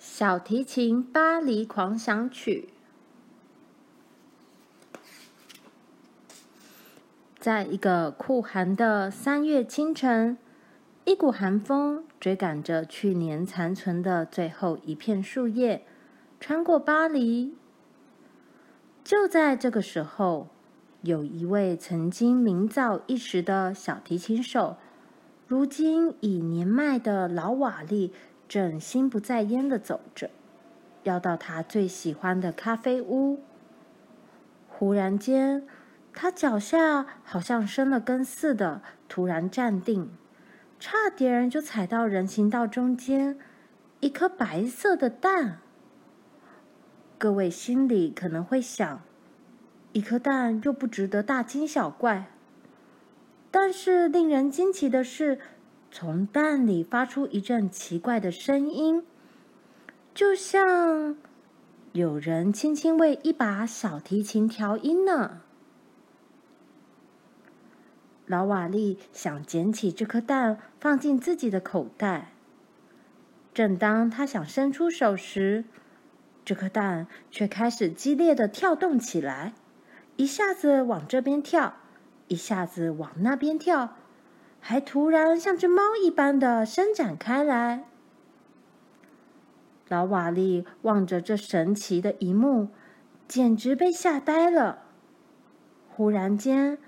小提琴巴黎狂想曲。在一个酷寒的三月清晨，一股寒风追赶着去年残存的最后一片树叶，穿过巴黎。就在这个时候，有一位曾经名噪一时的小提琴手，如今已年迈的老瓦利。正心不在焉地走着，要到他最喜欢的咖啡屋。忽然间，他脚下好像生了根似的，突然站定，差点就踩到人行道中间一颗白色的蛋。各位心里可能会想，一颗蛋又不值得大惊小怪。但是令人惊奇的是。从蛋里发出一阵奇怪的声音，就像有人轻轻为一把小提琴调音呢。老瓦利想捡起这颗蛋放进自己的口袋，正当他想伸出手时，这颗蛋却开始激烈的跳动起来，一下子往这边跳，一下子往那边跳。还突然像只猫一般的伸展开来。老瓦利望着这神奇的一幕，简直被吓呆了。忽然间，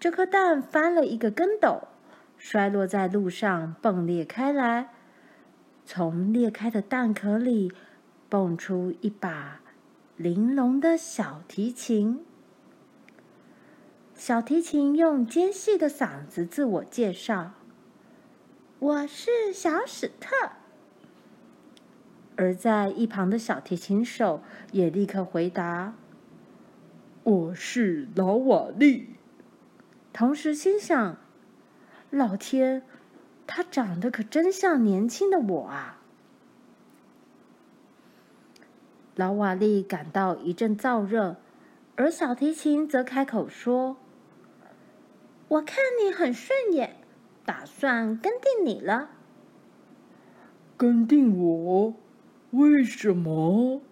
这颗蛋翻了一个跟斗，摔落在路上，迸裂开来。从裂开的蛋壳里，蹦出一把玲珑的小提琴。小提琴用尖细的嗓子自我介绍：“我是小史特。”而在一旁的小提琴手也立刻回答：“我是老瓦利。”同时心想：“老天，他长得可真像年轻的我啊！”老瓦利感到一阵燥热，而小提琴则开口说。我看你很顺眼，打算跟定你了。跟定我？为什么？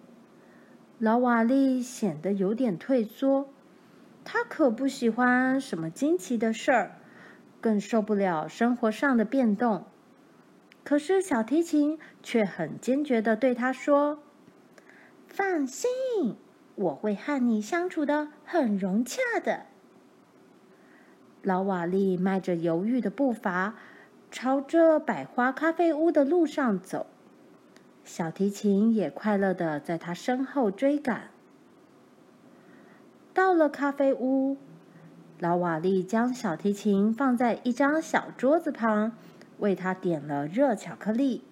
老瓦利显得有点退缩，他可不喜欢什么惊奇的事儿，更受不了生活上的变动。可是小提琴却很坚决的对他说：“放心，我会和你相处的很融洽的。”老瓦利迈着犹豫的步伐，朝着百花咖啡屋的路上走。小提琴也快乐的在他身后追赶。到了咖啡屋，老瓦利将小提琴放在一张小桌子旁，为他点了热巧克力，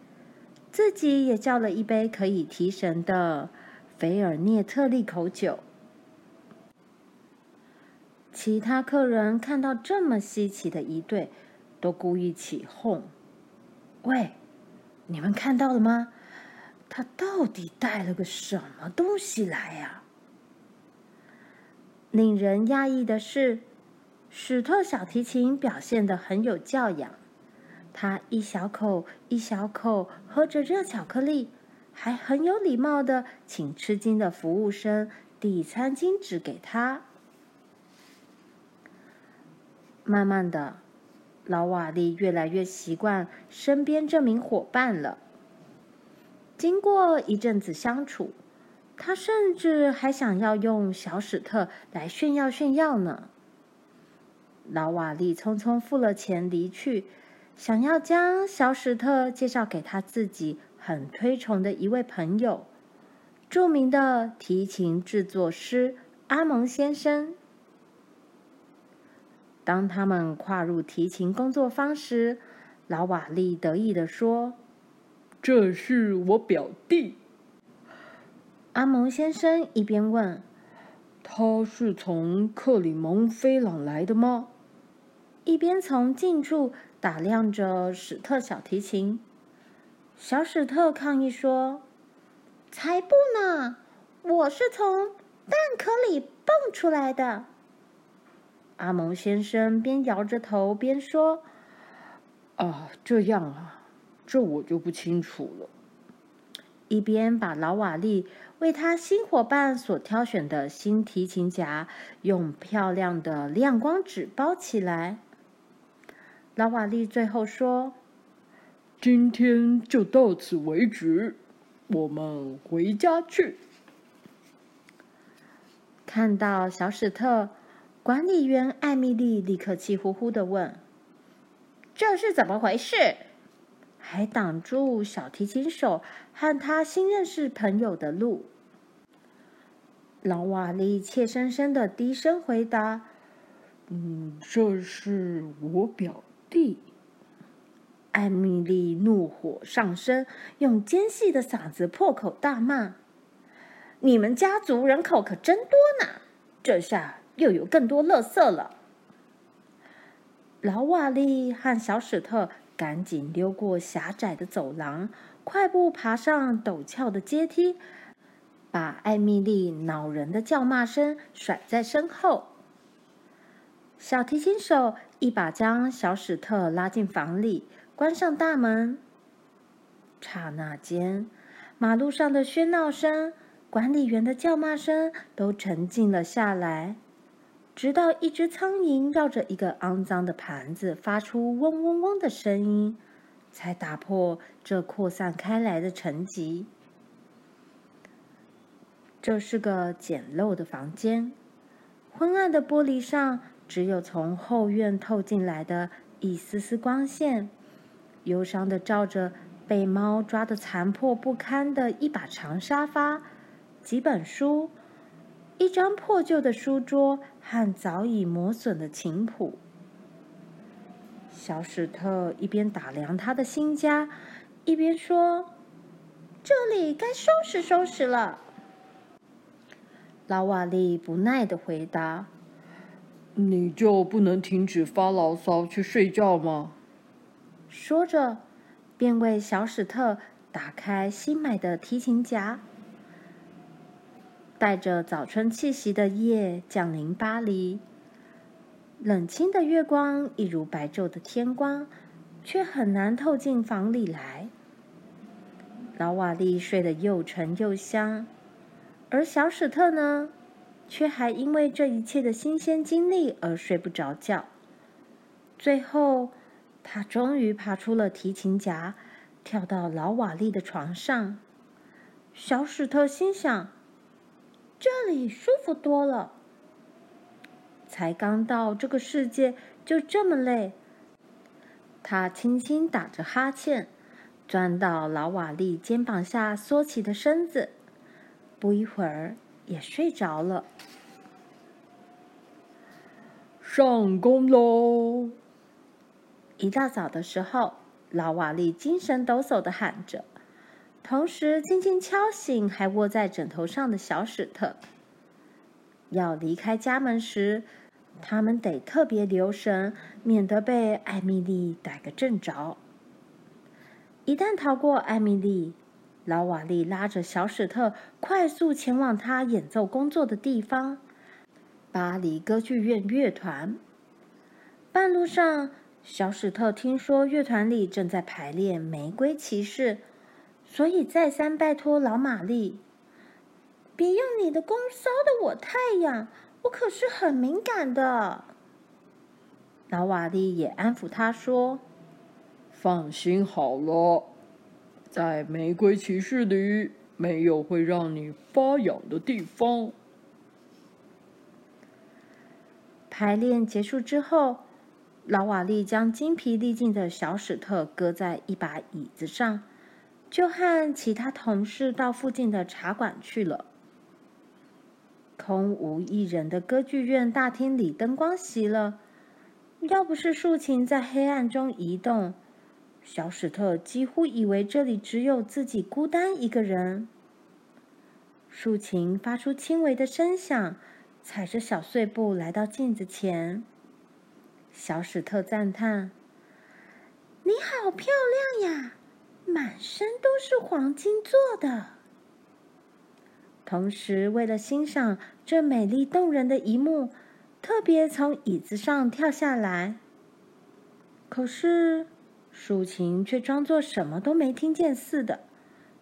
自己也叫了一杯可以提神的菲尔涅特利口酒。其他客人看到这么稀奇的一对，都故意起哄：“喂，你们看到了吗？他到底带了个什么东西来呀？”令人讶异的是，史特小提琴表现得很有教养，他一小口一小口喝着热巧克力，还很有礼貌地请吃惊的服务生递餐巾纸给他。慢慢的，老瓦利越来越习惯身边这名伙伴了。经过一阵子相处，他甚至还想要用小史特来炫耀炫耀呢。老瓦利匆匆付了钱离去，想要将小史特介绍给他自己很推崇的一位朋友，著名的提琴制作师阿蒙先生。当他们跨入提琴工作坊时，老瓦利得意地说：“这是我表弟。”阿蒙先生一边问：“他是从克里蒙菲朗来的吗？”一边从近处打量着史特小提琴。小史特抗议说：“才不呢！我是从蛋壳里蹦出来的。”阿蒙先生边摇着头边说：“啊，这样啊，这我就不清楚了。”一边把老瓦利为他新伙伴所挑选的新提琴夹用漂亮的亮光纸包起来。老瓦利最后说：“今天就到此为止，我们回家去。”看到小史特，管理员艾米丽立刻气呼呼地问：“这是怎么回事？”还挡住小提琴手和他新认识朋友的路。老瓦利怯生生的低声回答：“嗯，这是我表弟。”艾米丽怒火上升，用尖细的嗓子破口大骂：“你们家族人口可真多呢！这下又有更多垃圾了。”老瓦利和小史特。赶紧溜过狭窄的走廊，快步爬上陡峭的阶梯，把艾米丽恼人的叫骂声甩在身后。小提琴手一把将小史特拉进房里，关上大门。刹那间，马路上的喧闹声、管理员的叫骂声都沉静了下来。直到一只苍蝇绕着一个肮脏的盘子发出嗡嗡嗡的声音，才打破这扩散开来的沉寂。这是个简陋的房间，昏暗的玻璃上只有从后院透进来的一丝丝光线，忧伤的照着被猫抓得残破不堪的一把长沙发、几本书。一张破旧的书桌和早已磨损的琴谱。小史特一边打量他的新家，一边说：“这里该收拾收拾了。”老瓦利不耐的回答：“你就不能停止发牢骚去睡觉吗？”说着，便为小史特打开新买的提琴夹。带着早春气息的夜降临巴黎，冷清的月光一如白昼的天光，却很难透进房里来。老瓦利睡得又沉又香，而小史特呢，却还因为这一切的新鲜经历而睡不着觉。最后，他终于爬出了提琴夹，跳到老瓦利的床上。小史特心想。这里舒服多了。才刚到这个世界，就这么累。他轻轻打着哈欠，钻到老瓦利肩膀下缩起的身子，不一会儿也睡着了。上工喽！一大早的时候，老瓦利精神抖擞地喊着。同时，轻轻敲醒还窝在枕头上的小史特。要离开家门时，他们得特别留神，免得被艾米丽逮个正着。一旦逃过艾米丽，老瓦利拉着小史特快速前往他演奏工作的地方——巴黎歌剧院乐团。半路上，小史特听说乐团里正在排练《玫瑰骑士》。所以再三拜托老玛丽，别用你的弓烧得我太痒，我可是很敏感的。老瓦利也安抚他说：“放心好了，在玫瑰骑士里没有会让你发痒的地方。”排练结束之后，老瓦利将精疲力尽的小史特搁在一把椅子上。就和其他同事到附近的茶馆去了。空无一人的歌剧院大厅里灯光熄了，要不是竖琴在黑暗中移动，小史特几乎以为这里只有自己孤单一个人。竖琴发出轻微的声响，踩着小碎步来到镜子前。小史特赞叹：“你好漂亮呀！”满身都是黄金做的。同时，为了欣赏这美丽动人的一幕，特别从椅子上跳下来。可是，竖琴却装作什么都没听见似的，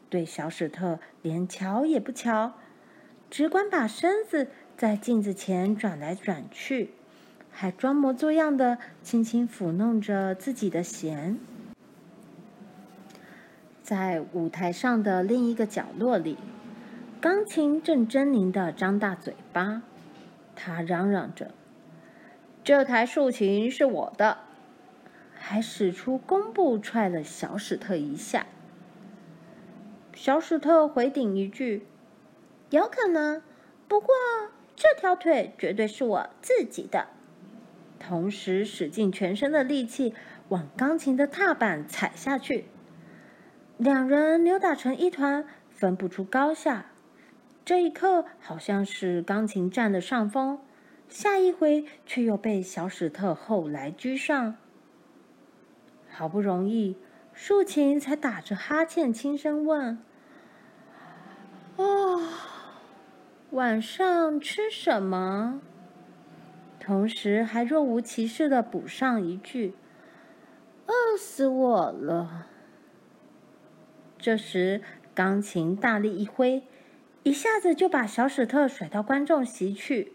对小史特连瞧也不瞧，只管把身子在镜子前转来转去，还装模作样的轻轻抚弄着自己的弦。在舞台上的另一个角落里，钢琴正狰狞的张大嘴巴，他嚷嚷着：“这台竖琴是我的。”还使出弓步踹了小史特一下。小史特回顶一句：“有可能，不过这条腿绝对是我自己的。”同时使尽全身的力气往钢琴的踏板踩下去。两人扭打成一团，分不出高下。这一刻好像是钢琴占了上风，下一回却又被小史特后来居上。好不容易，竖琴才打着哈欠，轻声问：“哦，晚上吃什么？”同时还若无其事的补上一句：“饿死我了。”这时，钢琴大力一挥，一下子就把小史特甩到观众席去。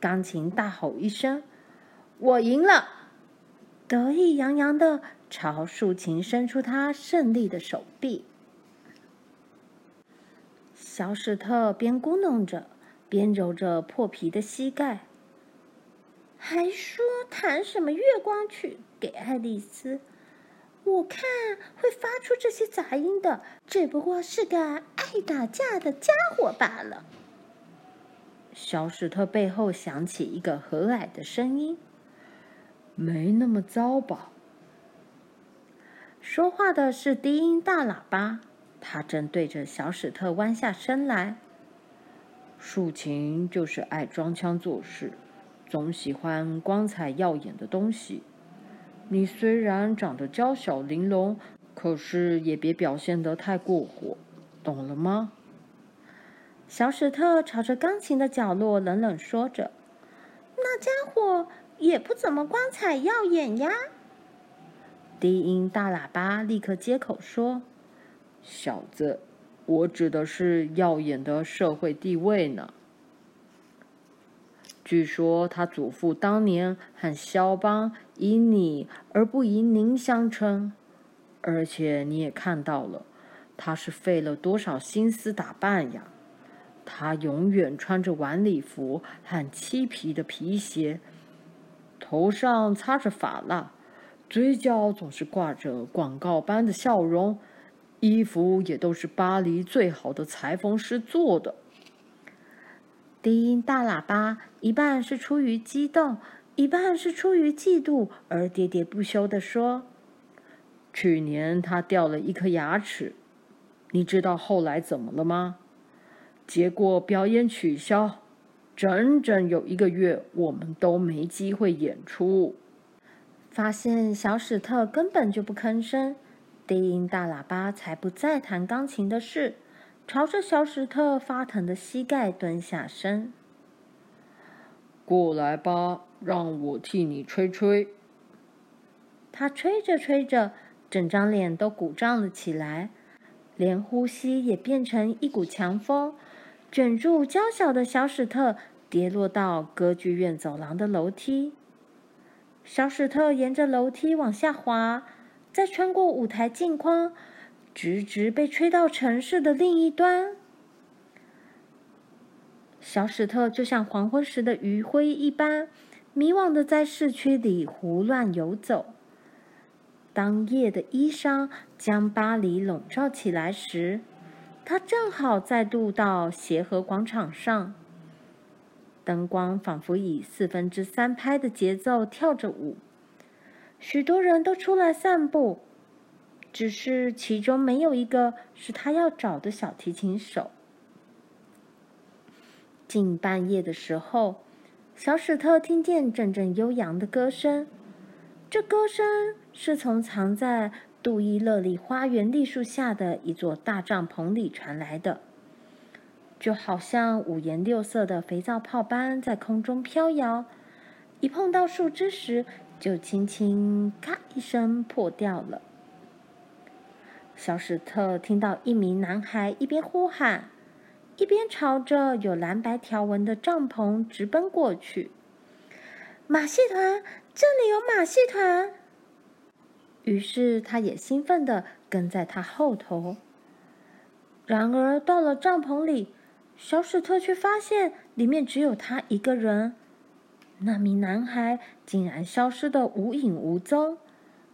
钢琴大吼一声：“我赢了！”得意洋洋的朝竖琴伸出他胜利的手臂，小史特边咕哝着，边揉着破皮的膝盖，还说弹什么月光曲给爱丽丝？我看会发出这些杂音的，只不过是个爱打架的家伙罢了。小史特背后响起一个和蔼的声音。没那么糟吧？说话的是低音大喇叭，他正对着小史特弯下身来。竖琴就是爱装腔作势，总喜欢光彩耀眼的东西。你虽然长得娇小玲珑，可是也别表现得太过火，懂了吗？小史特朝着钢琴的角落冷冷说着：“那家伙。”也不怎么光彩耀眼呀。低音大喇叭立刻接口说：“小子，我指的是耀眼的社会地位呢。据说他祖父当年和肖邦以你而不以您相称，而且你也看到了，他是费了多少心思打扮呀。他永远穿着晚礼服和漆皮的皮鞋。”头上擦着发蜡，嘴角总是挂着广告般的笑容，衣服也都是巴黎最好的裁缝师做的。低音大喇叭一半是出于激动，一半是出于嫉妒而喋喋不休地说：“去年他掉了一颗牙齿，你知道后来怎么了吗？结果表演取消。”整整有一个月，我们都没机会演出。发现小史特根本就不吭声，低音大喇叭才不再弹钢琴的事，朝着小史特发疼的膝盖蹲下身。过来吧，让我替你吹吹。他吹着吹着，整张脸都鼓胀了起来，连呼吸也变成一股强风。卷住娇小的小史特，跌落到歌剧院走廊的楼梯。小史特沿着楼梯往下滑，再穿过舞台镜框，直直被吹到城市的另一端。小史特就像黄昏时的余晖一般，迷惘的在市区里胡乱游走。当夜的衣裳将巴黎笼罩起来时，他正好再度到协和广场上，灯光仿佛以四分之三拍的节奏跳着舞，许多人都出来散步，只是其中没有一个是他要找的小提琴手。近半夜的时候，小史特听见阵阵悠扬的歌声，这歌声是从藏在杜伊勒里花园栗树下的一座大帐篷里传来的，就好像五颜六色的肥皂泡般在空中飘摇，一碰到树枝时就轻轻“咔”一声破掉了。小史特听到一名男孩一边呼喊，一边朝着有蓝白条纹的帐篷直奔过去。马戏团，这里有马戏团！于是他也兴奋地跟在他后头。然而到了帐篷里，小史特却发现里面只有他一个人。那名男孩竟然消失得无影无踪，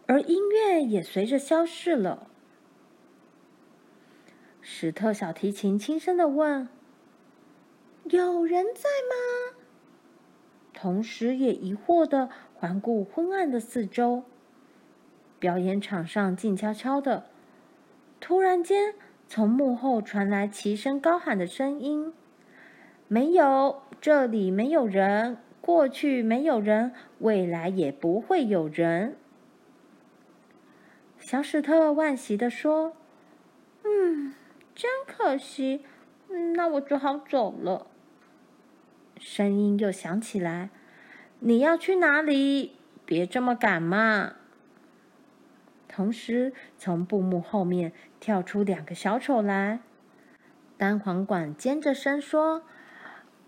而音乐也随着消失了。史特小提琴轻声地问：“有人在吗？”同时也疑惑地环顾昏暗的四周。表演场上静悄悄的，突然间，从幕后传来齐声高喊的声音：“没有，这里没有人，过去没有人，未来也不会有人。”小史特惋惜地说：“嗯。”真可惜，那我只好走了。声音又响起来：“你要去哪里？别这么赶嘛！”同时，从布幕后面跳出两个小丑来。单簧管尖着声说：“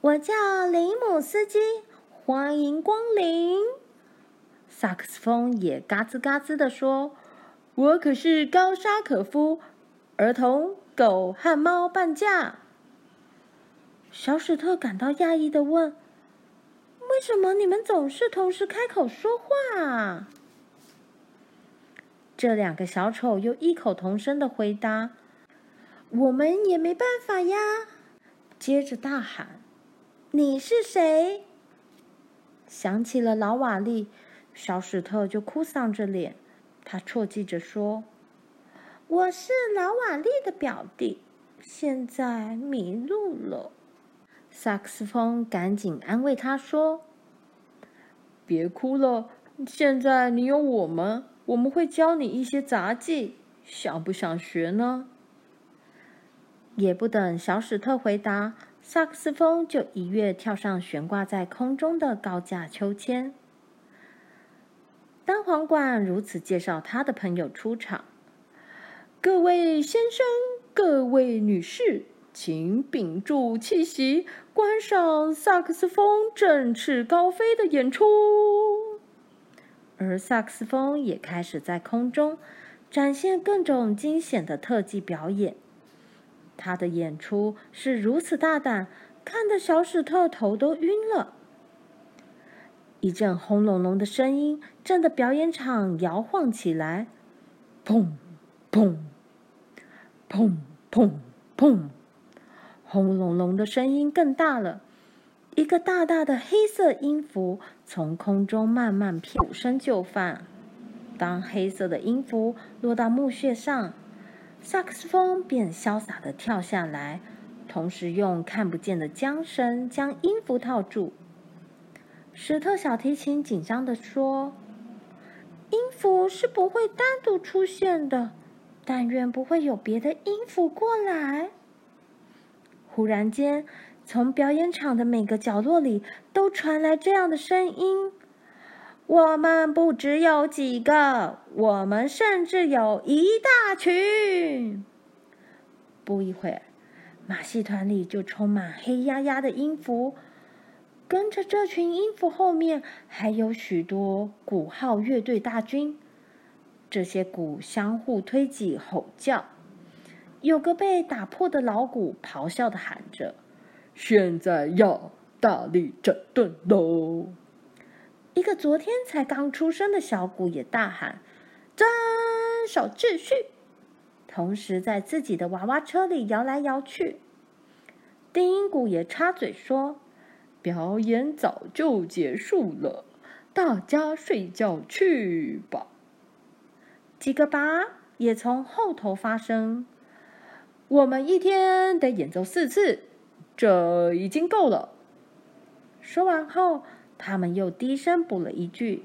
我叫林姆斯基，欢迎光临。”萨克斯风也嘎吱嘎吱地说：“我可是高沙可夫，儿童。”狗和猫半价。小史特感到讶异的问：“为什么你们总是同时开口说话啊？”这两个小丑又异口同声的回答：“我们也没办法呀。”接着大喊：“你是谁？”想起了老瓦利，小史特就哭丧着脸，他啜泣着说。我是老瓦利的表弟，现在迷路了。萨克斯风赶紧安慰他说：“别哭了，现在你有我们，我们会教你一些杂技，想不想学呢？”也不等小史特回答，萨克斯风就一跃跳上悬挂在空中的高架秋千。单簧管如此介绍他的朋友出场。各位先生，各位女士，请屏住气息，观赏萨克斯风振翅高飞的演出。而萨克斯风也开始在空中展现各种惊险的特技表演。他的演出是如此大胆，看得小史特头都晕了。一阵轰隆隆的声音震得表演场摇晃起来，砰砰。砰砰砰！轰隆隆的声音更大了。一个大大的黑色音符从空中慢慢飘，鼓声就范。当黑色的音符落到木屑上，萨克斯风便潇洒地跳下来，同时用看不见的缰绳将音符套住。史特小提琴紧张地说：“音符是不会单独出现的。”但愿不会有别的音符过来。忽然间，从表演场的每个角落里都传来这样的声音：“我们不只有几个，我们甚至有一大群。”不一会儿，马戏团里就充满黑压压的音符，跟着这群音符后面还有许多鼓号乐队大军。这些鼓相互推挤、吼叫，有个被打破的老鼓咆哮的喊着：“现在要大力整顿喽！”一个昨天才刚出生的小鼓也大喊：“遵守秩序！”同时在自己的娃娃车里摇来摇去。定音鼓也插嘴说：“表演早就结束了，大家睡觉去吧。”几个鈸也从后头发声。我们一天得演奏四次，这已经够了。说完后，他们又低声补了一句：“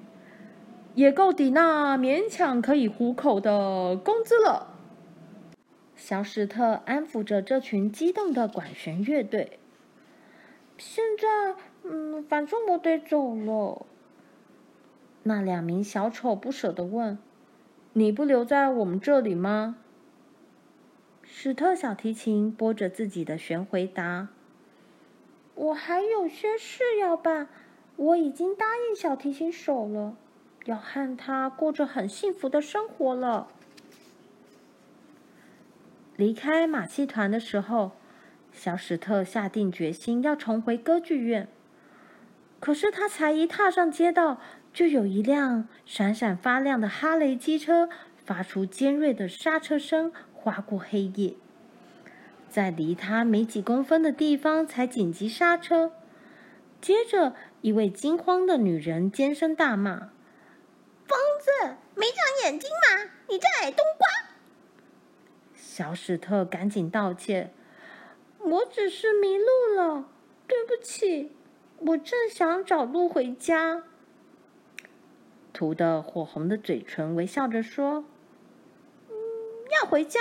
也够抵那勉强可以糊口的工资了。”小史特安抚着这群激动的管弦乐队。现在，嗯，反正我得走了。那两名小丑不舍得问。你不留在我们这里吗？史特小提琴拨着自己的弦回答：“我还有些事要办，我已经答应小提琴手了，要和他过着很幸福的生活了。”离开马戏团的时候，小史特下定决心要重回歌剧院。可是他才一踏上街道，就有一辆闪闪发亮的哈雷机车发出尖锐的刹车声，划过黑夜，在离他没几公分的地方才紧急刹车。接着，一位惊慌的女人尖声大骂：“疯子，没长眼睛吗？你这矮冬瓜！”小史特赶紧道歉：“我只是迷路了，对不起，我正想找路回家。”涂得火红的嘴唇微笑着说：“，要回家？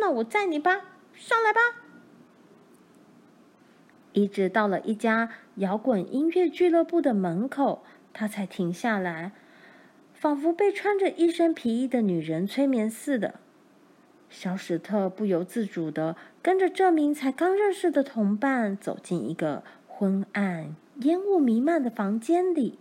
那我载你吧，上来吧。”一直到了一家摇滚音乐俱乐部的门口，他才停下来，仿佛被穿着一身皮衣的女人催眠似的。小史特不由自主的跟着这名才刚认识的同伴走进一个昏暗、烟雾弥漫的房间里。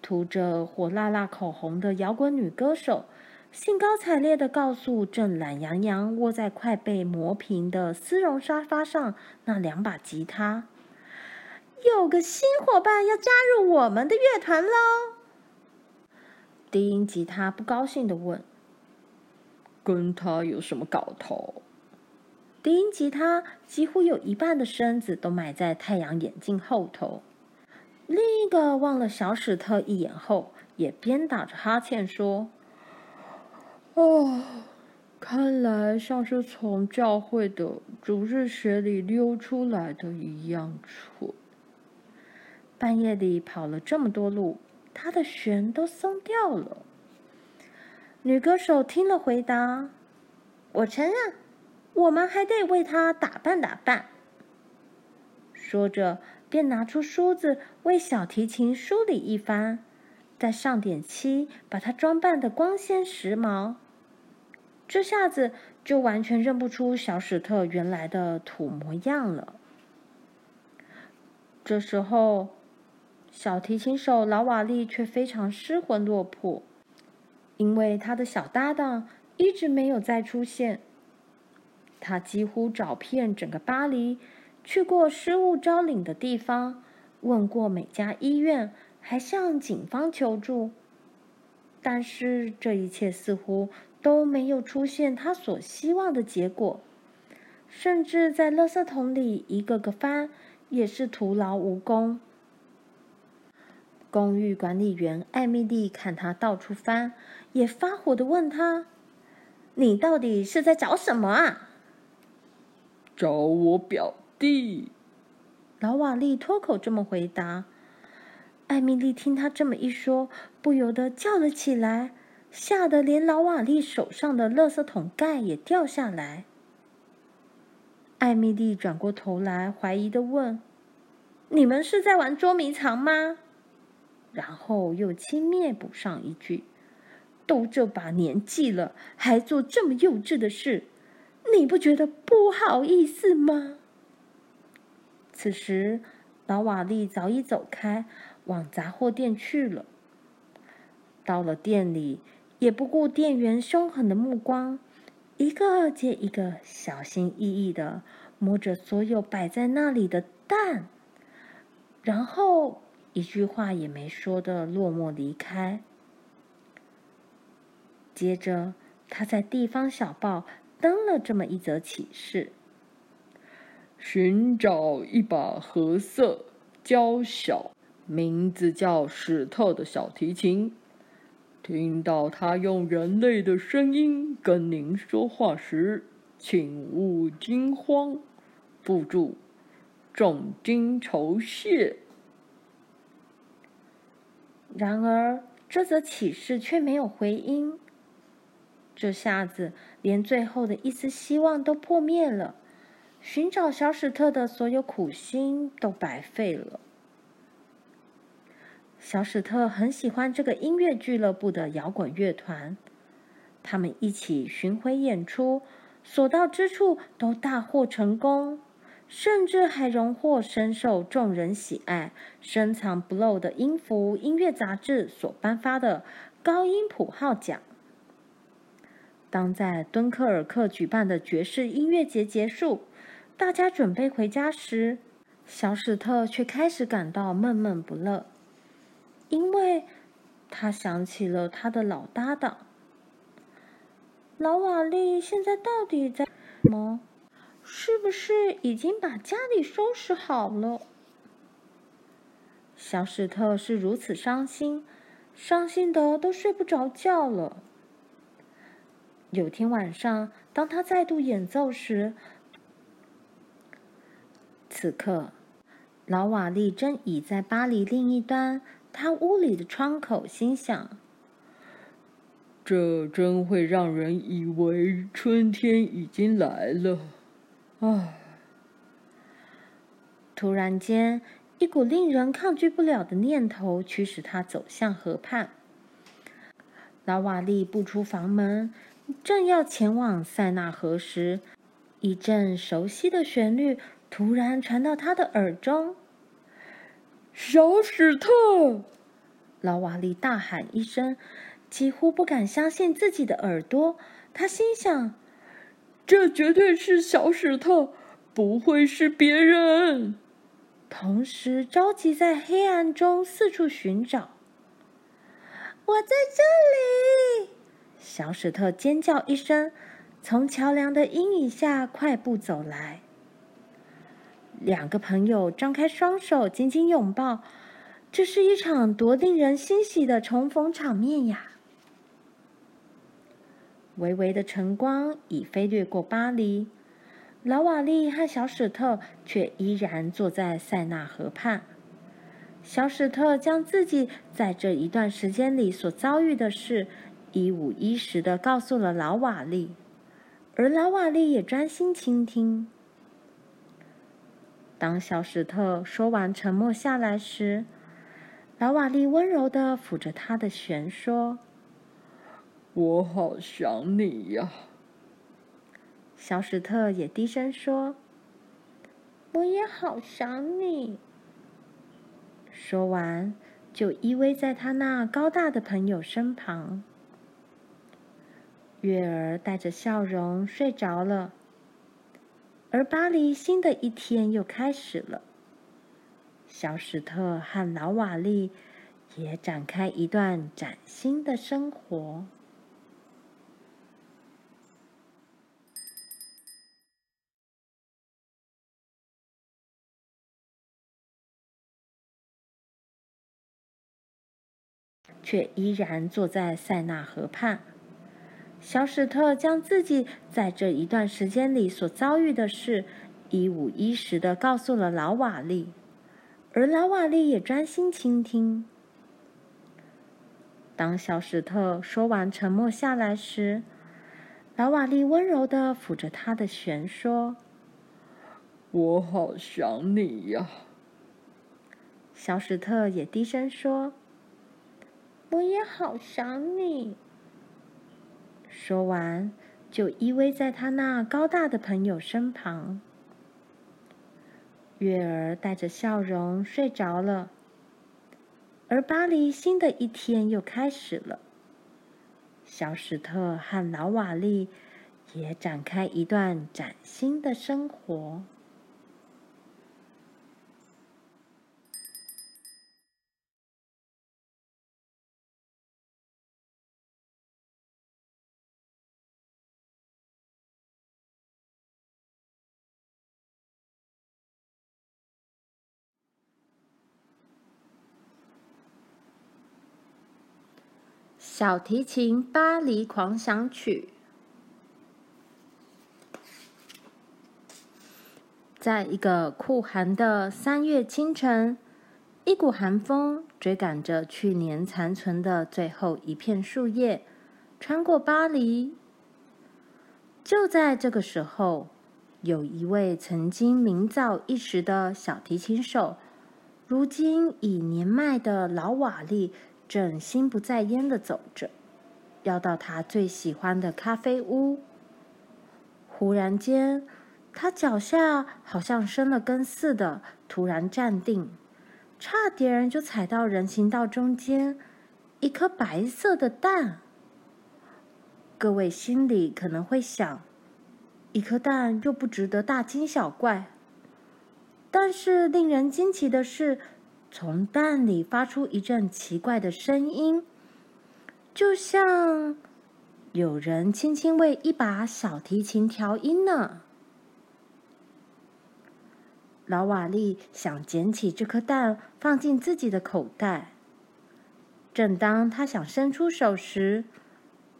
涂着火辣辣口红的摇滚女歌手，兴高采烈地告诉正懒洋洋窝在快被磨平的丝绒沙发上那两把吉他：“有个新伙伴要加入我们的乐团喽！”低音吉他不高兴地问。跟他有什么搞头？低音吉他几乎有一半的身子都埋在太阳眼镜后头。另一个望了小史特一眼后，也边打着哈欠说：“哦，看来像是从教会的主日学里溜出来的一样蠢。半夜里跑了这么多路，他的弦都松掉了。”女歌手听了，回答：“我承认，我们还得为她打扮打扮。”说着，便拿出梳子为小提琴梳理一番，再上点漆，把它装扮得光鲜时髦。这下子就完全认不出小史特原来的土模样了。这时候，小提琴手劳瓦利却非常失魂落魄。因为他的小搭档一直没有再出现，他几乎找遍整个巴黎，去过失物招领的地方，问过每家医院，还向警方求助，但是这一切似乎都没有出现他所希望的结果，甚至在垃圾桶里一个个翻，也是徒劳无功。公寓管理员艾米丽看他到处翻，也发火地问他：“你到底是在找什么啊？”“找我表弟。”老瓦利脱口这么回答。艾米丽听他这么一说，不由得叫了起来，吓得连老瓦利手上的垃圾桶盖也掉下来。艾米丽转过头来，怀疑的问：“你们是在玩捉迷藏吗？”然后又轻蔑补上一句：“都这把年纪了，还做这么幼稚的事，你不觉得不好意思吗？”此时，老瓦利早已走开，往杂货店去了。到了店里，也不顾店员凶狠的目光，一个接一个小心翼翼的摸着所有摆在那里的蛋，然后。一句话也没说的落寞离开。接着，他在地方小报登了这么一则启事：寻找一把褐色、娇小、名字叫史特的小提琴。听到他用人类的声音跟您说话时，请勿惊慌。附注：重金酬谢。然而，这则启事却没有回音。这下子，连最后的一丝希望都破灭了。寻找小史特的所有苦心都白费了。小史特很喜欢这个音乐俱乐部的摇滚乐团，他们一起巡回演出，所到之处都大获成功，甚至还荣获深受众人喜爱、深藏不露的音符音乐杂志所颁发的高音谱号奖。当在敦刻尔克举办的爵士音乐节结束，大家准备回家时，小史特却开始感到闷闷不乐，因为他想起了他的老搭档。老瓦利现在到底在什么？是不是已经把家里收拾好了？小史特是如此伤心，伤心得都睡不着觉了。有天晚上，当他再度演奏时，此刻老瓦利正倚在巴黎另一端他屋里的窗口，心想。这真会让人以为春天已经来了，唉！突然间，一股令人抗拒不了的念头驱使他走向河畔。老瓦利步出房门，正要前往塞纳河时，一阵熟悉的旋律突然传到他的耳中。小史特！老瓦利大喊一声。几乎不敢相信自己的耳朵，他心想：“这绝对是小史特，不会是别人。”同时着急在黑暗中四处寻找。“我在这里！”小史特尖叫一声，从桥梁的阴影下快步走来。两个朋友张开双手，紧紧拥抱。这是一场多令人欣喜的重逢场面呀！微微的晨光已飞掠过巴黎，老瓦利和小史特却依然坐在塞纳河畔。小史特将自己在这一段时间里所遭遇的事一五一十的告诉了老瓦利，而老瓦利也专心倾听。当小史特说完沉默下来时，老瓦利温柔地抚着他的弦说。我好想你呀！小史特也低声说：“我也好想你。”说完，就依偎在他那高大的朋友身旁。月儿带着笑容睡着了，而巴黎新的一天又开始了。小史特和老瓦利也展开一段崭新的生活。却依然坐在塞纳河畔。小史特将自己在这一段时间里所遭遇的事一五一十的告诉了老瓦利，而老瓦利也专心倾听。当小史特说完沉默下来时，老瓦利温柔的抚着他的弦说：“我好想你呀。”小史特也低声说。我也好想你。说完，就依偎在他那高大的朋友身旁。月儿带着笑容睡着了，而巴黎新的一天又开始了。小史特和老瓦利也展开一段崭新的生活。小提琴《巴黎狂想曲》。在一个酷寒的三月清晨，一股寒风追赶着去年残存的最后一片树叶，穿过巴黎。就在这个时候，有一位曾经名噪一时的小提琴手，如今已年迈的老瓦利。正心不在焉的走着，要到他最喜欢的咖啡屋。忽然间，他脚下好像生了根似的，突然站定，差点就踩到人行道中间一颗白色的蛋。各位心里可能会想，一颗蛋又不值得大惊小怪。但是令人惊奇的是，从蛋里发出一阵奇怪的声音，就像有人轻轻为一把小提琴调音呢。老瓦利想捡起这颗蛋放进自己的口袋，正当他想伸出手时，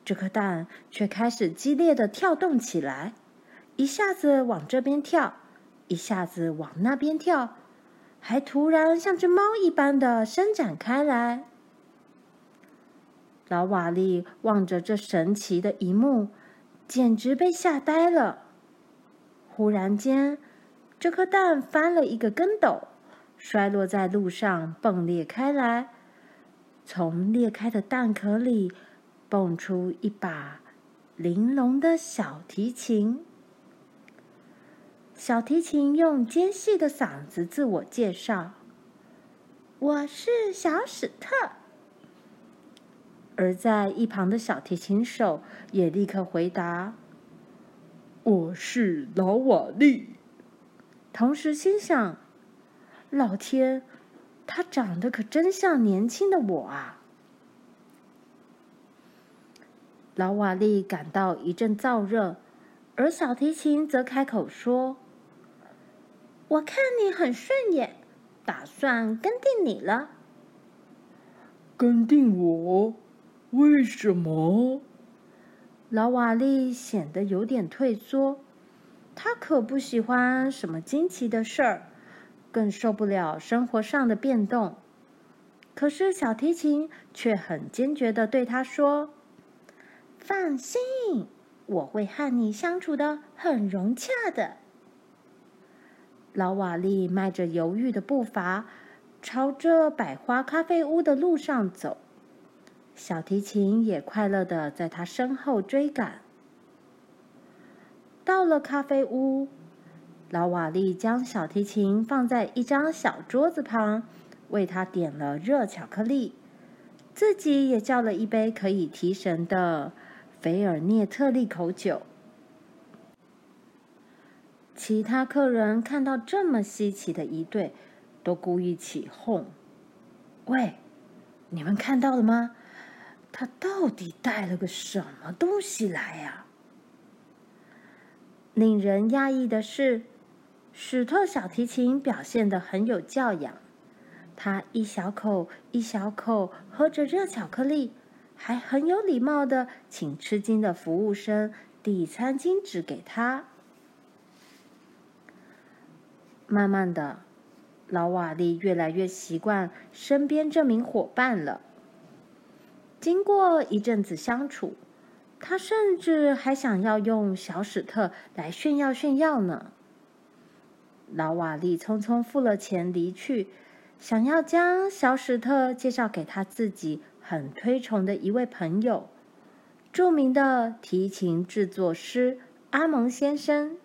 这颗蛋却开始激烈的跳动起来，一下子往这边跳，一下子往那边跳，还突然像只猫一般的伸展开来。老瓦利望着这神奇的一幕，简直被吓呆了。忽然间，这颗蛋翻了一个跟斗，摔落在路上，迸裂开来。从裂开的蛋壳里，蹦出一把玲珑的小提琴，小提琴用尖细的嗓子自我介绍：“我是小史特。”而在一旁的小提琴手也立刻回答：“我是老瓦利。”同时心想：“老天，他长得可真像年轻的我啊！”老瓦利感到一阵燥热，而小提琴则开口说：“我看你很顺眼，打算跟定你了。”“跟定我？为什么？”老瓦利显得有点退缩，他可不喜欢什么惊奇的事儿，更受不了生活上的变动。可是小提琴却很坚决的对他说。放心，我会和你相处的很融洽的。老瓦利迈着犹豫的步伐，朝着百花咖啡屋的路上走。小提琴也快乐地在他身后追赶。到了咖啡屋，老瓦利将小提琴放在一张小桌子旁，为他点了热巧克力，自己也叫了一杯可以提神的。菲尔涅特利口酒。其他客人看到这么稀奇的一对，都故意起哄：“喂，你们看到了吗？他到底带了个什么东西来呀？”令人讶异的是，史特小提琴表现得很有教养，他一小口一小口喝着热巧克力。还很有礼貌的请吃惊的服务生递餐巾纸给他。慢慢的，老瓦利越来越习惯身边这名伙伴了。经过一阵子相处，他甚至还想要用小史特来炫耀炫耀呢。老瓦利匆匆付了钱离去，想要将小史特介绍给他自己。很推崇的一位朋友，著名的提琴制作师阿蒙先生。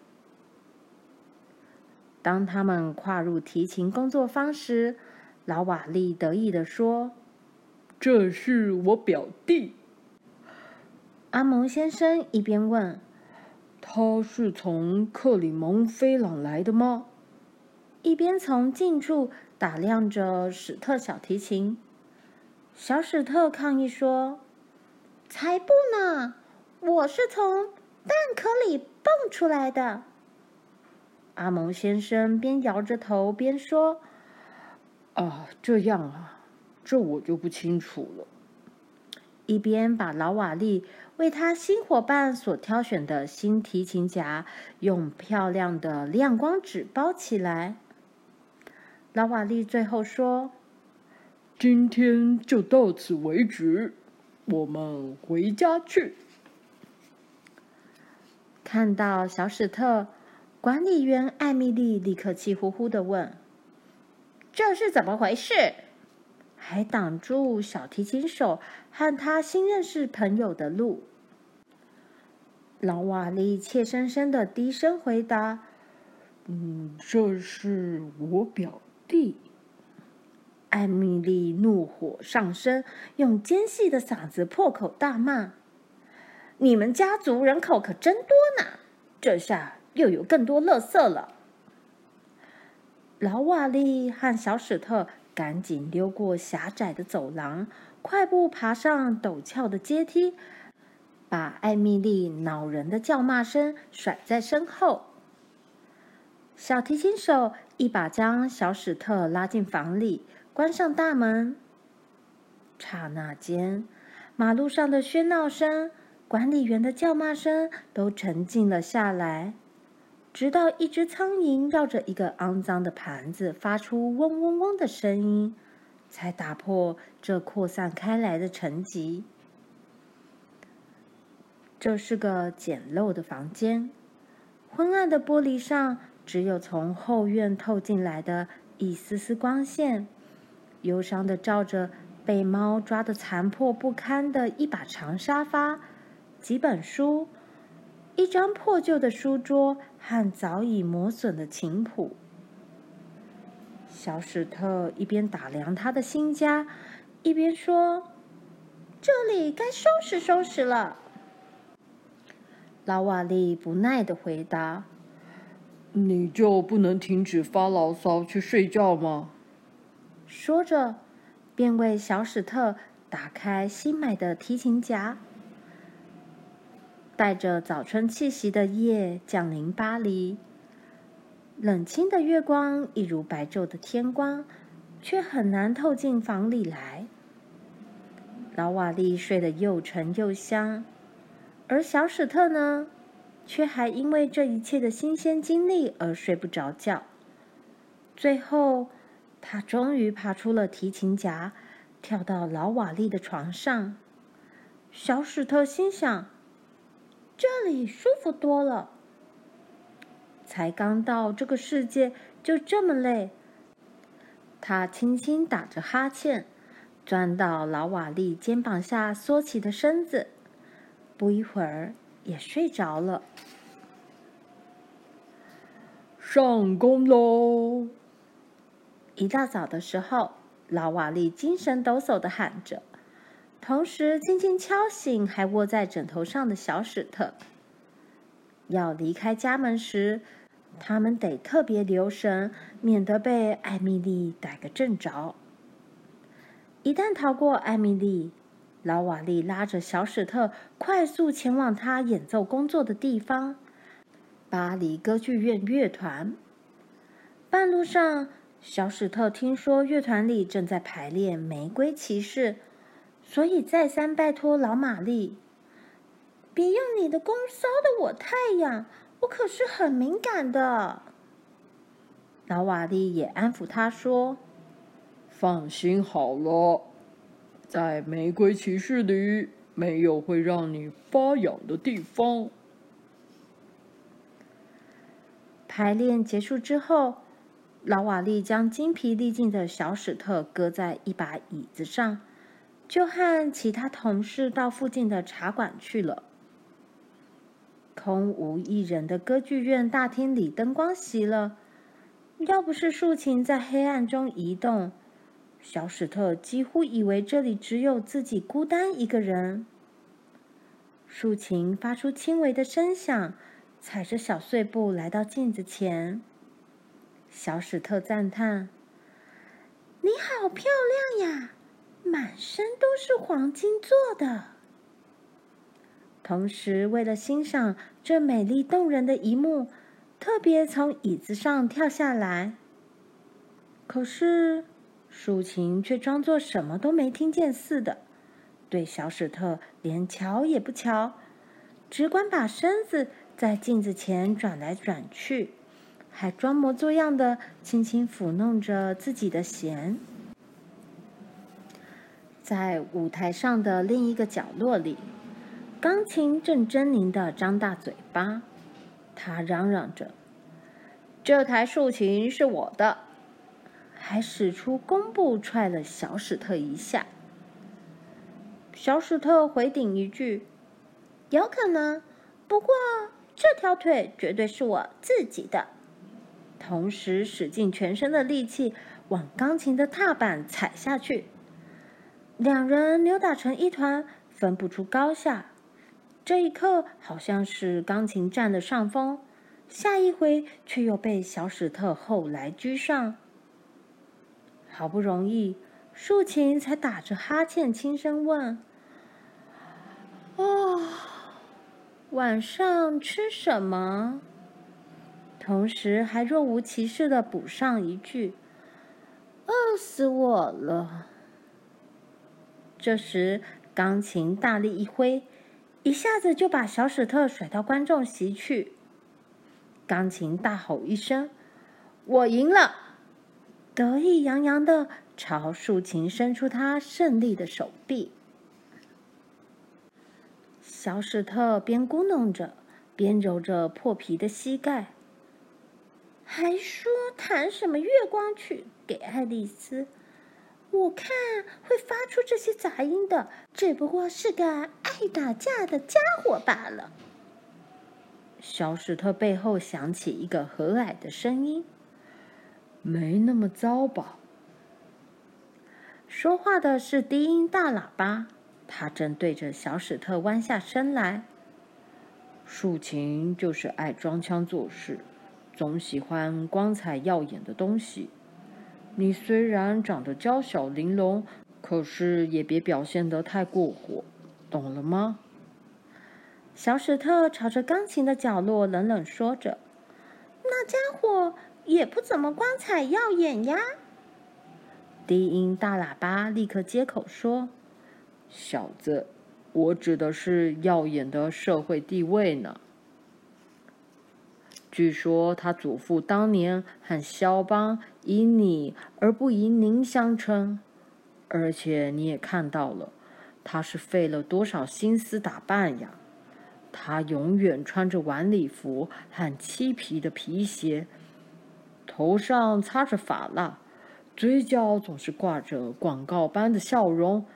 当他们跨入提琴工作坊时，老瓦利得意地说：“这是我表弟。”阿蒙先生一边问：“他是从克里蒙菲朗来的吗？”一边从近处打量着史特小提琴。小史特抗议说：“才不呢！我是从蛋壳里蹦出来的。”阿蒙先生边摇着头边说：“啊，这样啊，这我就不清楚了。”一边把老瓦利为他新伙伴所挑选的新提琴夹用漂亮的亮光纸包起来。老瓦利最后说。今天就到此为止，我们回家去。看到小史特，管理员艾米丽立刻气呼呼的问：“这是怎么回事？”还挡住小提琴手和他新认识朋友的路。老瓦利怯生生的低声回答：“嗯，这是我表弟。”艾米丽怒火上升，用尖细的嗓子破口大骂：“你们家族人口可真多呢！这下又有更多垃圾了。”老瓦利和小史特赶紧溜过狭窄的走廊，快步爬上陡峭的阶梯。把艾米丽恼人的叫骂声甩在身后。小提琴手一把将小史特拉进房里，关上大门。刹那间，马路上的喧闹声、管理员的叫骂声都沉静了下来，直到一只苍蝇绕着一个肮脏的盘子发出嗡嗡嗡的声音，才打破这扩散开来的沉寂。这是个简陋的房间，昏暗的玻璃上只有从后院透进来的一丝丝光线，忧伤的照着被猫抓得残破不堪的一把长沙发、几本书、一张破旧的书桌和早已磨损的琴谱。小史特一边打量他的新家，一边说：“这里该收拾收拾了。”老瓦利不耐的回答：“你就不能停止发牢骚去睡觉吗？”说着，便为小史特打开新买的提琴夹。带着早春气息的夜降临巴黎，冷清的月光一如白昼的天光，却很难透进房里来。老瓦利睡得又沉又香。而小史特呢，却还因为这一切的新鲜经历而睡不着觉。最后，他终于爬出了提琴夹，跳到老瓦利的床上。小史特心想：“这里舒服多了。”才刚到这个世界，就这么累。他轻轻打着哈欠，钻到老瓦利肩膀下，缩起的身子。不一会儿，也睡着了。上工喽！一大早的时候，老瓦利精神抖擞地喊着，同时轻轻敲醒还窝在枕头上的小史特。要离开家门时，他们得特别留神，免得被艾米丽逮个正着。一旦逃过艾米丽，老瓦利拉着小史特快速前往他演奏工作的地方——巴黎歌剧院乐团。半路上，小史特听说乐团里正在排练《玫瑰骑士》，所以再三拜托老玛丽：“别用你的弓烧的我太痒，我可是很敏感的。”老瓦利也安抚他说：“放心好了。”在玫瑰骑士里，没有会让你发痒的地方。排练结束之后，老瓦利将精疲力尽的小史特搁在一把椅子上，就和其他同事到附近的茶馆去了。空无一人的歌剧院大厅里灯光熄了，要不是竖琴在黑暗中移动。小史特几乎以为这里只有自己孤单一个人。竖琴发出轻微的声响，踩着小碎步来到镜子前。小史特赞叹：“你好漂亮呀，满身都是黄金做的。”同时，为了欣赏这美丽动人的一幕，特别从椅子上跳下来。可是。竖琴却装作什么都没听见似的，对小史特连瞧也不瞧，只管把身子在镜子前转来转去，还装模作样的轻轻抚弄着自己的弦。在舞台上的另一个角落里，钢琴正狰狞地张大嘴巴，他嚷嚷着：“这台竖琴是我的。”还使出弓步踹了小史特一下。小史特回顶一句：“有可能，不过这条腿绝对是我自己的。”同时使尽全身的力气往钢琴的踏板踩下去，两人扭打成一团，分不出高下。这一刻好像是钢琴占了上风，下一回却又被小史特后来居上。好不容易，竖琴才打着哈欠，轻声问：“哦，晚上吃什么？”同时还若无其事的补上一句：“饿死我了。”这时，钢琴大力一挥。一下子就把小史特甩到观众席去。钢琴大吼一声：“我赢了！”得意洋洋的朝竖琴伸出他胜利的手臂。小史特边咕哝着，边揉着破皮的膝盖，还说弹什么月光曲给爱丽丝。我看会发出这些杂音的，只不过是个爱打架的家伙罢了。小史特背后响起一个和蔼的声音：“没那么糟吧？”说话的是低音大喇叭，他正对着小史特弯下身来。竖琴就是爱装腔作势，总喜欢光彩耀眼的东西。你虽然长得娇小玲珑，可是也别表现得太过火，懂了吗？小史特朝着钢琴的角落冷冷说着：“那家伙也不怎么光彩耀眼呀。”低音大喇叭立刻接口说：“小子，我指的是耀眼的社会地位呢。”据说他祖父当年喊肖邦以你而不以您相称，而且你也看到了，他是费了多少心思打扮呀！他永远穿着晚礼服和漆皮的皮鞋，头上擦着发蜡，嘴角总是挂着广告般的笑容，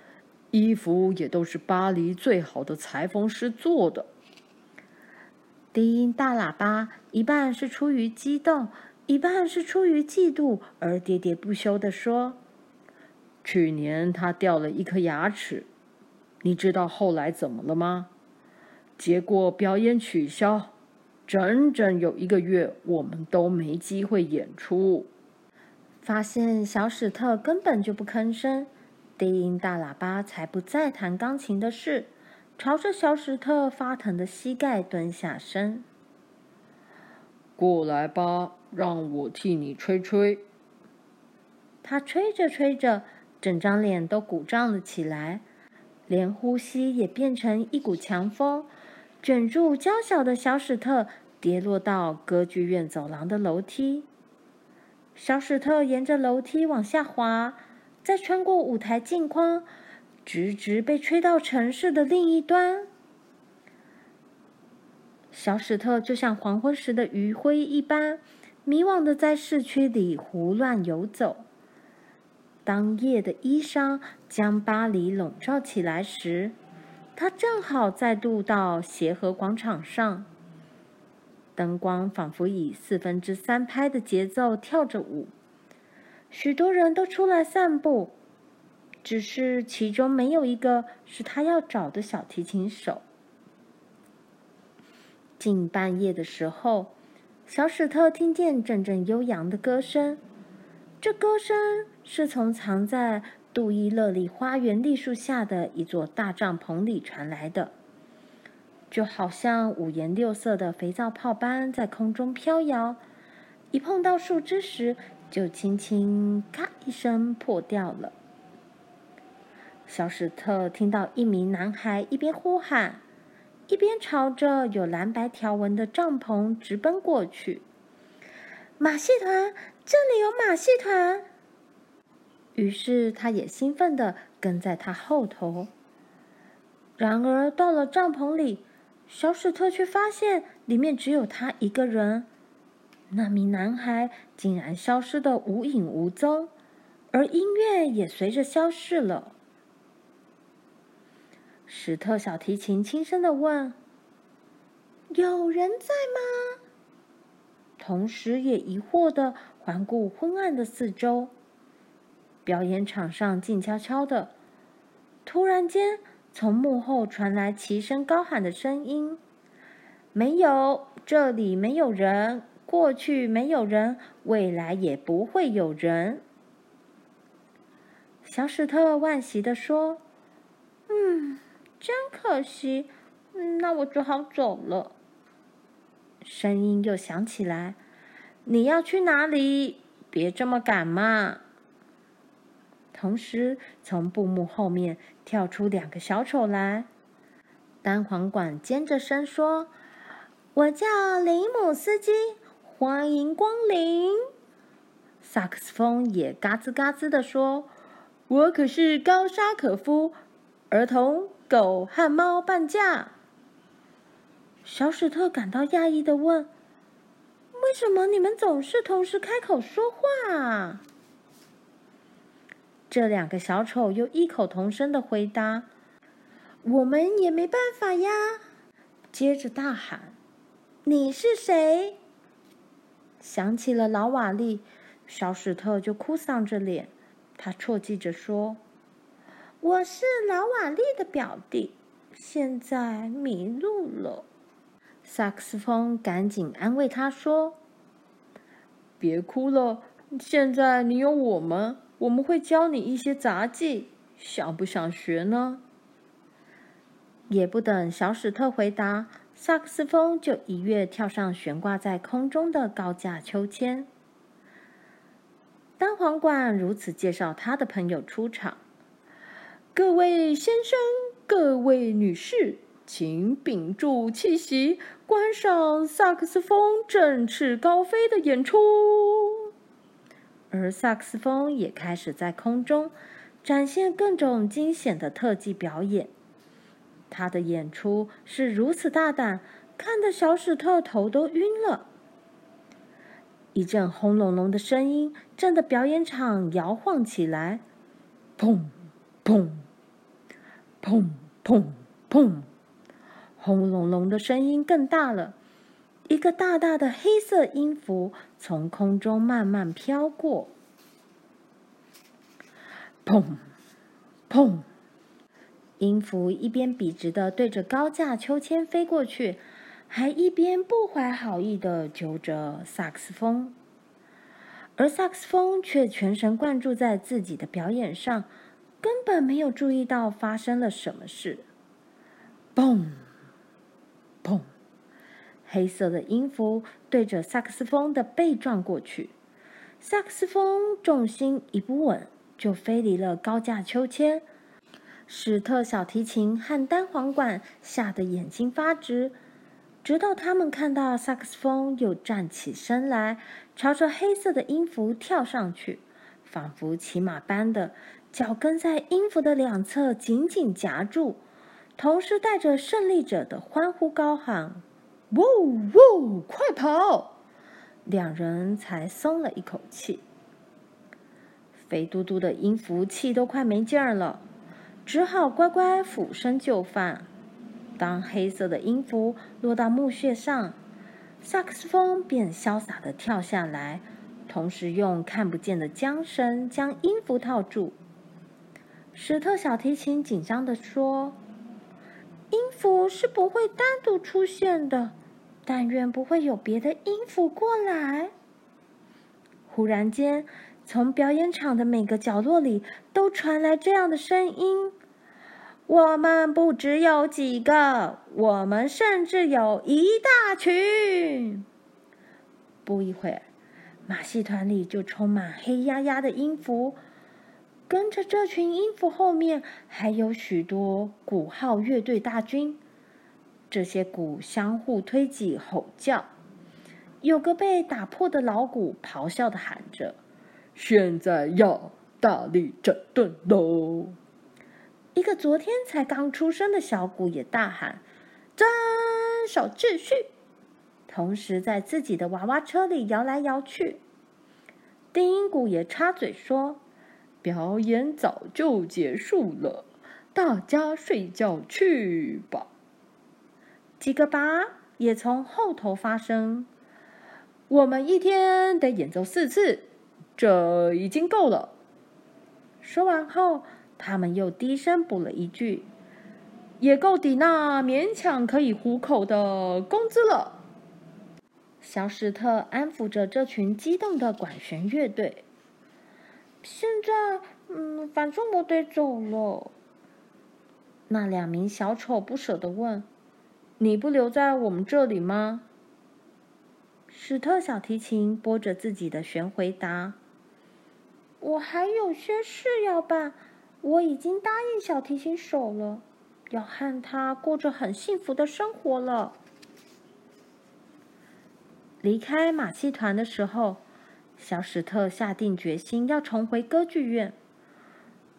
衣服也都是巴黎最好的裁缝师做的。低音大喇叭一半是出于激动，一半是出于嫉妒，而喋喋不休地说：“去年他掉了一颗牙齿，你知道后来怎么了吗？结果表演取消，整整有一个月，我们都没机会演出。”发现小史特根本就不吭声，低音大喇叭才不再谈钢琴的事。朝着小史特发疼的膝盖蹲下身，过来吧，让我替你吹吹。他吹着吹着，整张脸都鼓胀了起来，连呼吸也变成一股强风，卷住娇小的小史特，跌落到歌剧院走廊的楼梯。小史特沿着楼梯往下滑，再穿过舞台镜框。直直被吹到城市的另一端，小史特就像黄昏时的余晖一般，迷惘的在市区里胡乱游走。当夜的衣裳将巴黎笼罩起来时，他正好再度到协和广场上，灯光仿佛以四分之三拍的节奏跳着舞，许多人都出来散步。只是其中没有一个是他要找的小提琴手。近半夜的时候，小史特听见阵阵悠扬的歌声，这歌声是从藏在杜伊勒利花园栗树下的一座大帐篷里传来的，就好像五颜六色的肥皂泡般在空中飘摇，一碰到树枝时就轻轻“咔”一声破掉了。小史特听到一名男孩一边呼喊，一边朝着有蓝白条纹的帐篷直奔过去。马戏团，这里有马戏团！于是他也兴奋地跟在他后头。然而到了帐篷里，小史特却发现里面只有他一个人。那名男孩竟然消失得无影无踪，而音乐也随着消失了。史特小提琴轻声地问：“有人在吗？”同时也疑惑地环顾昏暗的四周。表演场上静悄悄的，突然间，从幕后传来齐声高喊的声音：“没有，这里没有人，过去没有人，未来也不会有人。”小史特惋惜地说：“嗯，真可惜，那我只好走了。”声音又响起来：“你要去哪里？别这么赶嘛！”同时，从布幕后面跳出两个小丑来。单簧管尖着声说：“我叫林姆斯基，欢迎光临。”萨克斯风也嘎吱嘎吱地说：“我可是高沙可夫，儿童狗和猫半价。”小史特感到讶异的问：“为什么你们总是同时开口说话啊？”这两个小丑又异口同声的回答：“我们也没办法呀。”接着大喊：“你是谁？”想起了老瓦利，小史特就哭丧着脸。他啜泣着说：“我是老瓦利的表弟，现在迷路了。”萨克斯风赶紧安慰他说：“别哭了，现在你有我们。”我们会教你一些杂技，想不想学呢？也不等小史特回答，萨克斯风就一跃跳上悬挂在空中的高架秋千。单簧管如此介绍他的朋友出场：“各位先生，各位女士，请屏住气息，观赏萨克斯风振翅高飞的演出。”而萨克斯风也开始在空中展现各种惊险的特技表演。他的演出是如此大胆，看得小史特头都晕了。一阵轰隆隆的声音震得表演场摇晃起来，砰砰砰砰砰！轰隆隆的声音更大了。一个大大的黑色音符从空中慢慢飘过，砰，砰！音符一边笔直的对着高架秋千飞过去，还一边不怀好意的揪着萨克斯风，而萨克斯风却全神贯注在自己的表演上，根本没有注意到发生了什么事。嘣，砰！黑色的音符对着萨克斯风的背撞过去，萨克斯风重心一不稳，就飞离了高架秋千。史特小提琴和单簧管吓得眼睛发直，直到他们看到萨克斯风又站起身来，朝着黑色的音符跳上去，仿佛骑马般的脚跟在音符的两侧紧紧夹住，同时带着胜利者的欢呼高喊。呜呜！快跑！两人才松了一口气。肥嘟嘟的音符气都快没劲儿了，只好乖乖俯身就范。当黑色的音符落到木屑上，萨克斯风便潇洒地跳下来，同时用看不见的缰绳将音符套住。石头小提琴紧张地说。音符是不会单独出现的，但愿不会有别的音符过来。忽然间，从表演场的每个角落里都传来这样的声音：“我们不只有几个，我们甚至有一大群。”不一会儿，马戏团里就充满黑压压的音符。跟着这群音符后面，还有许多鼓号乐队大军。这些鼓相互推挤、吼叫。有个被打破的老鼓咆哮的喊着：“现在要大力整顿喽！”一个昨天才刚出生的小鼓也大喊：“遵守秩序！”同时在自己的娃娃车里摇来摇去。定音鼓也插嘴说。表演早就结束了，大家睡觉去吧。几个拔，也从后头发声：“我们一天得演奏四次，这已经够了。”说完后，他们又低声补了一句：“也够抵那勉强可以糊口的工资了。”小史特安抚着这群激动的管弦乐队。现在，嗯，反正我得走了。那两名小丑不舍得问：“你不留在我们这里吗？”史特小提琴拨着自己的弦回答：“我还有些事要办，我已经答应小提琴手了，要和他过着很幸福的生活了。”离开马戏团的时候，小史特下定决心要重回歌剧院。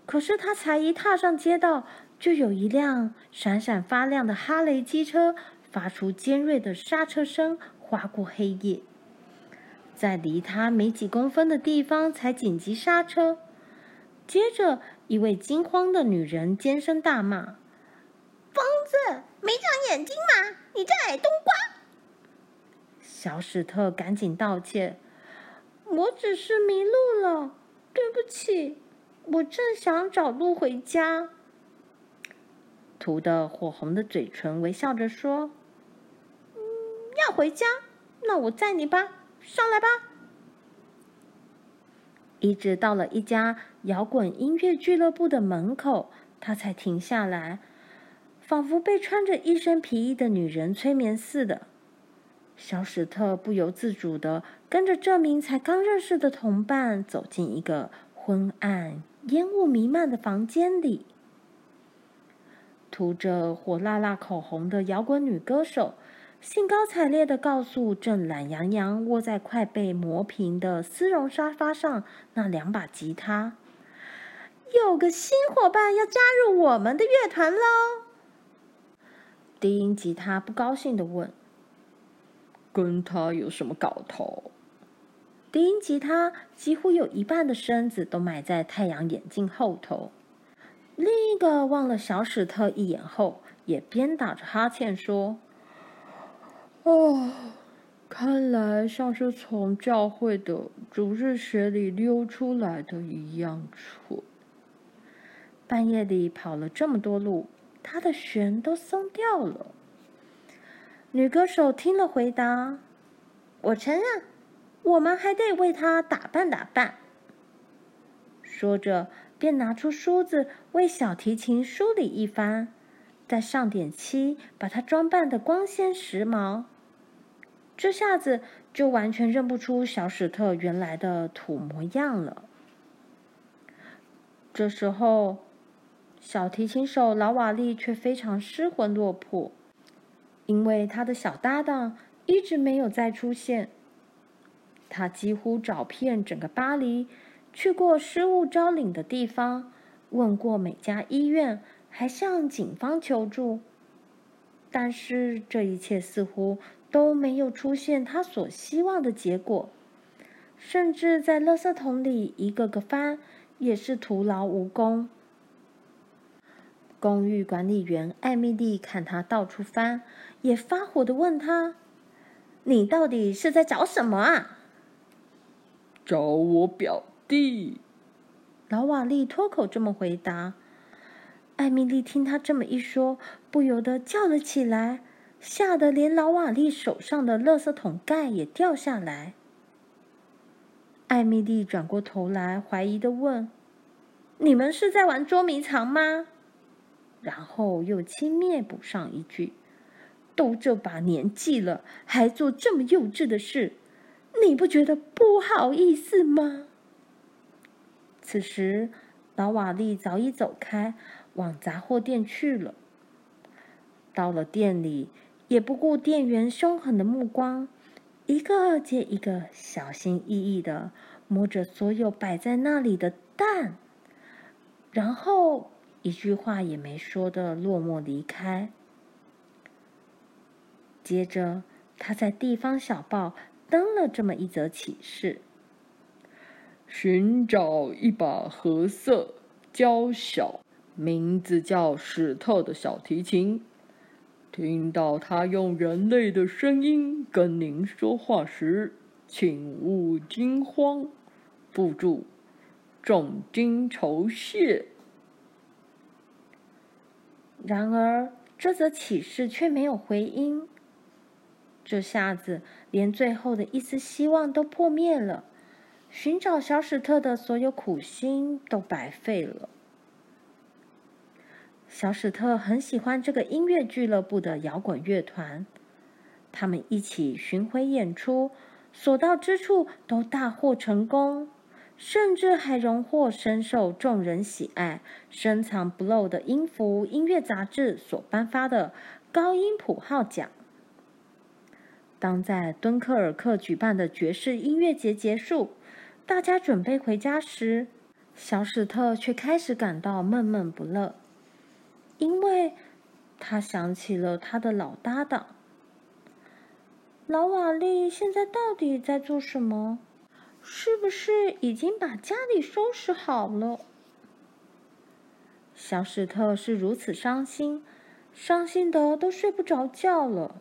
可是他才一踏上街道，就有一辆闪闪发亮的哈雷机车发出尖锐的刹车声，划过黑夜，在离他没几公分的地方才紧急刹车。接着，一位惊慌的女人尖声大骂：“疯子，没长眼睛吗？你这矮冬瓜！”小史特赶紧道歉：“我只是迷路了，对不起，我正想找路回家。”涂得火红的嘴唇微笑着说：“，要回家？那我载你吧，上来吧。”一直到了一家摇滚音乐俱乐部的门口，他才停下来，仿佛被穿着一身皮衣的女人催眠似的。小史特不由自主地跟着这名才刚认识的同伴走进一个昏暗、烟雾弥漫的房间里。涂着火辣辣口红的摇滚女歌手，兴高采烈地告诉正懒洋洋窝在快被磨平的丝绒沙发上那两把吉他：“有个新伙伴要加入我们的乐团喽！”低音吉他不高兴地问。跟他有什么搞头？低音吉他几乎有一半的身子都埋在太阳眼镜后头。另一个望了小史特一眼后，也边打着哈欠说：“哦，看来像是从教会的主日学里溜出来的一样蠢。半夜里跑了这么多路，他的弦都松掉了。”女歌手听了，回答：“我承认，我们还得为她打扮打扮。”说着，便拿出梳子为小提琴梳理一番，再上点漆，把它装扮的光鲜时髦。这下子就完全认不出小史特原来的土模样了。这时候，小提琴手劳瓦利却非常失魂落魄。因为他的小搭档一直没有再出现，他几乎找遍整个巴黎，去过失物招领的地方，问过每家医院，还向警方求助，但是这一切似乎都没有出现他所希望的结果，甚至在垃圾桶里一个个翻，也是徒劳无功。公寓管理员艾米丽看他到处翻，也发火的问他：“你到底是在找什么啊？”“找我表弟。”老瓦利脱口这么回答。艾米丽听他这么一说，不由得叫了起来，吓得连老瓦利手上的垃圾桶盖也掉下来。艾米丽转过头来，怀疑的问：“你们是在玩捉迷藏吗？”然后又轻蔑补上一句：“都这把年纪了，还做这么幼稚的事，你不觉得不好意思吗？”此时，老瓦利早已走开，往杂货店去了。到了店里，也不顾店员凶狠的目光，一个接一个小心翼翼地摸着所有摆在那里的蛋，然后。一句话也没说的落寞离开。接着，他在地方小报登了这么一则启事：寻找一把褐色、娇小、名字叫史特的小提琴，听到他用人类的声音跟您说话时，请勿惊慌。附注：重金酬谢。然而，这则启事却没有回音。这下子，连最后的一丝希望都破灭了。寻找小史特的所有苦心都白费了。小史特很喜欢这个音乐俱乐部的摇滚乐团，他们一起巡回演出，所到之处都大获成功，甚至还荣获深受众人喜爱、深藏不露的音符音乐杂志所颁发的高音谱号奖。当在敦刻尔克举办的爵士音乐节结束，大家准备回家时，小史特却开始感到闷闷不乐。因为他想起了他的老搭档，老瓦利现在到底在做什么？是不是已经把家里收拾好了？小史特是如此伤心，伤心的都睡不着觉了。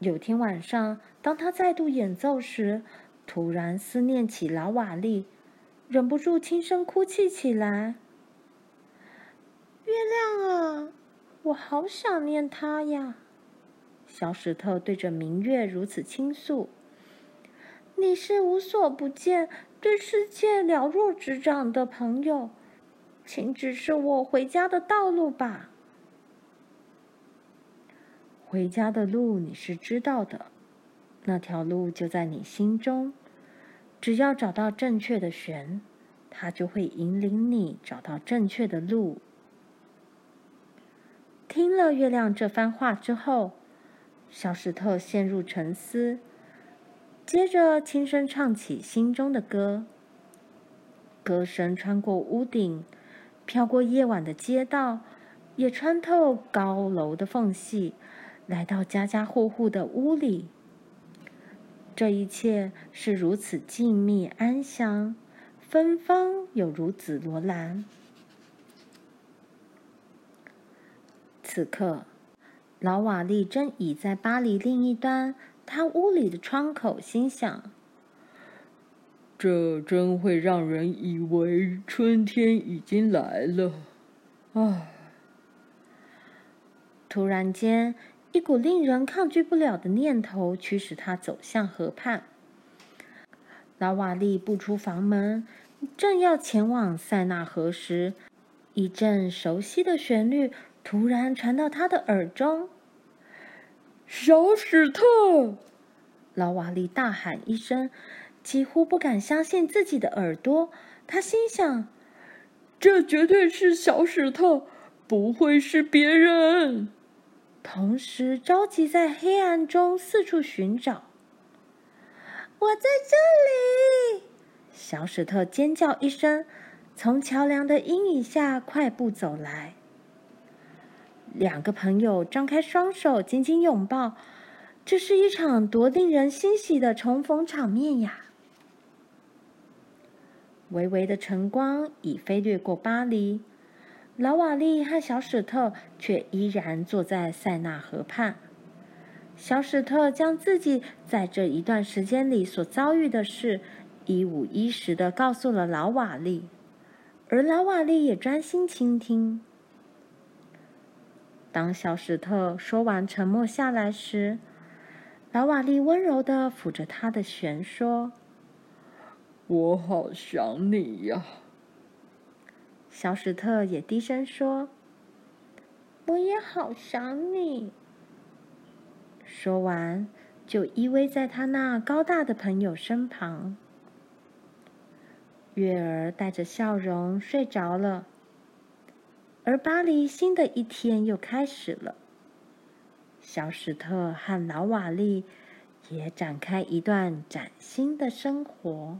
有天晚上，当他再度演奏时，突然思念起老瓦利，忍不住轻声哭泣起来。月亮啊，我好想念他呀！小石头对着明月如此倾诉：“你是无所不见、对世界了若指掌的朋友，请指示我回家的道路吧。回家的路你是知道的，那条路就在你心中。只要找到正确的弦，它就会引领你找到正确的路。”听了月亮这番话之后，小石头陷入沉思，接着轻声唱起心中的歌。歌声穿过屋顶，飘过夜晚的街道，也穿透高楼的缝隙，来到家家户户的屋里。这一切是如此静谧安详，芬芳有如紫罗兰。此刻，老瓦利正倚在巴黎另一端他屋里的窗口，心想：“这真会让人以为春天已经来了。”唉。突然间，一股令人抗拒不了的念头驱使他走向河畔。老瓦利步出房门，正要前往塞纳河时，一阵熟悉的旋律。突然传到他的耳中，“小史特！”老瓦利大喊一声，几乎不敢相信自己的耳朵。他心想：“这绝对是小史特，不会是别人。”同时着急在黑暗中四处寻找。“我在这里！”小史特尖叫一声，从桥梁的阴影下快步走来。两个朋友张开双手，紧紧拥抱。这是一场多令人欣喜的重逢场面呀！微微的晨光已飞掠过巴黎，老瓦利和小史特却依然坐在塞纳河畔。小史特将自己在这一段时间里所遭遇的事一五一十地告诉了老瓦利，而老瓦利也专心倾听。当小史特说完沉默下来时，老瓦利温柔地抚着他的弦说：“我好想你呀。”小史特也低声说：“我也好想你。”说完，就依偎在他那高大的朋友身旁。月儿带着笑容睡着了。而巴黎新的一天又开始了，小史特和老瓦利也展开一段崭新的生活。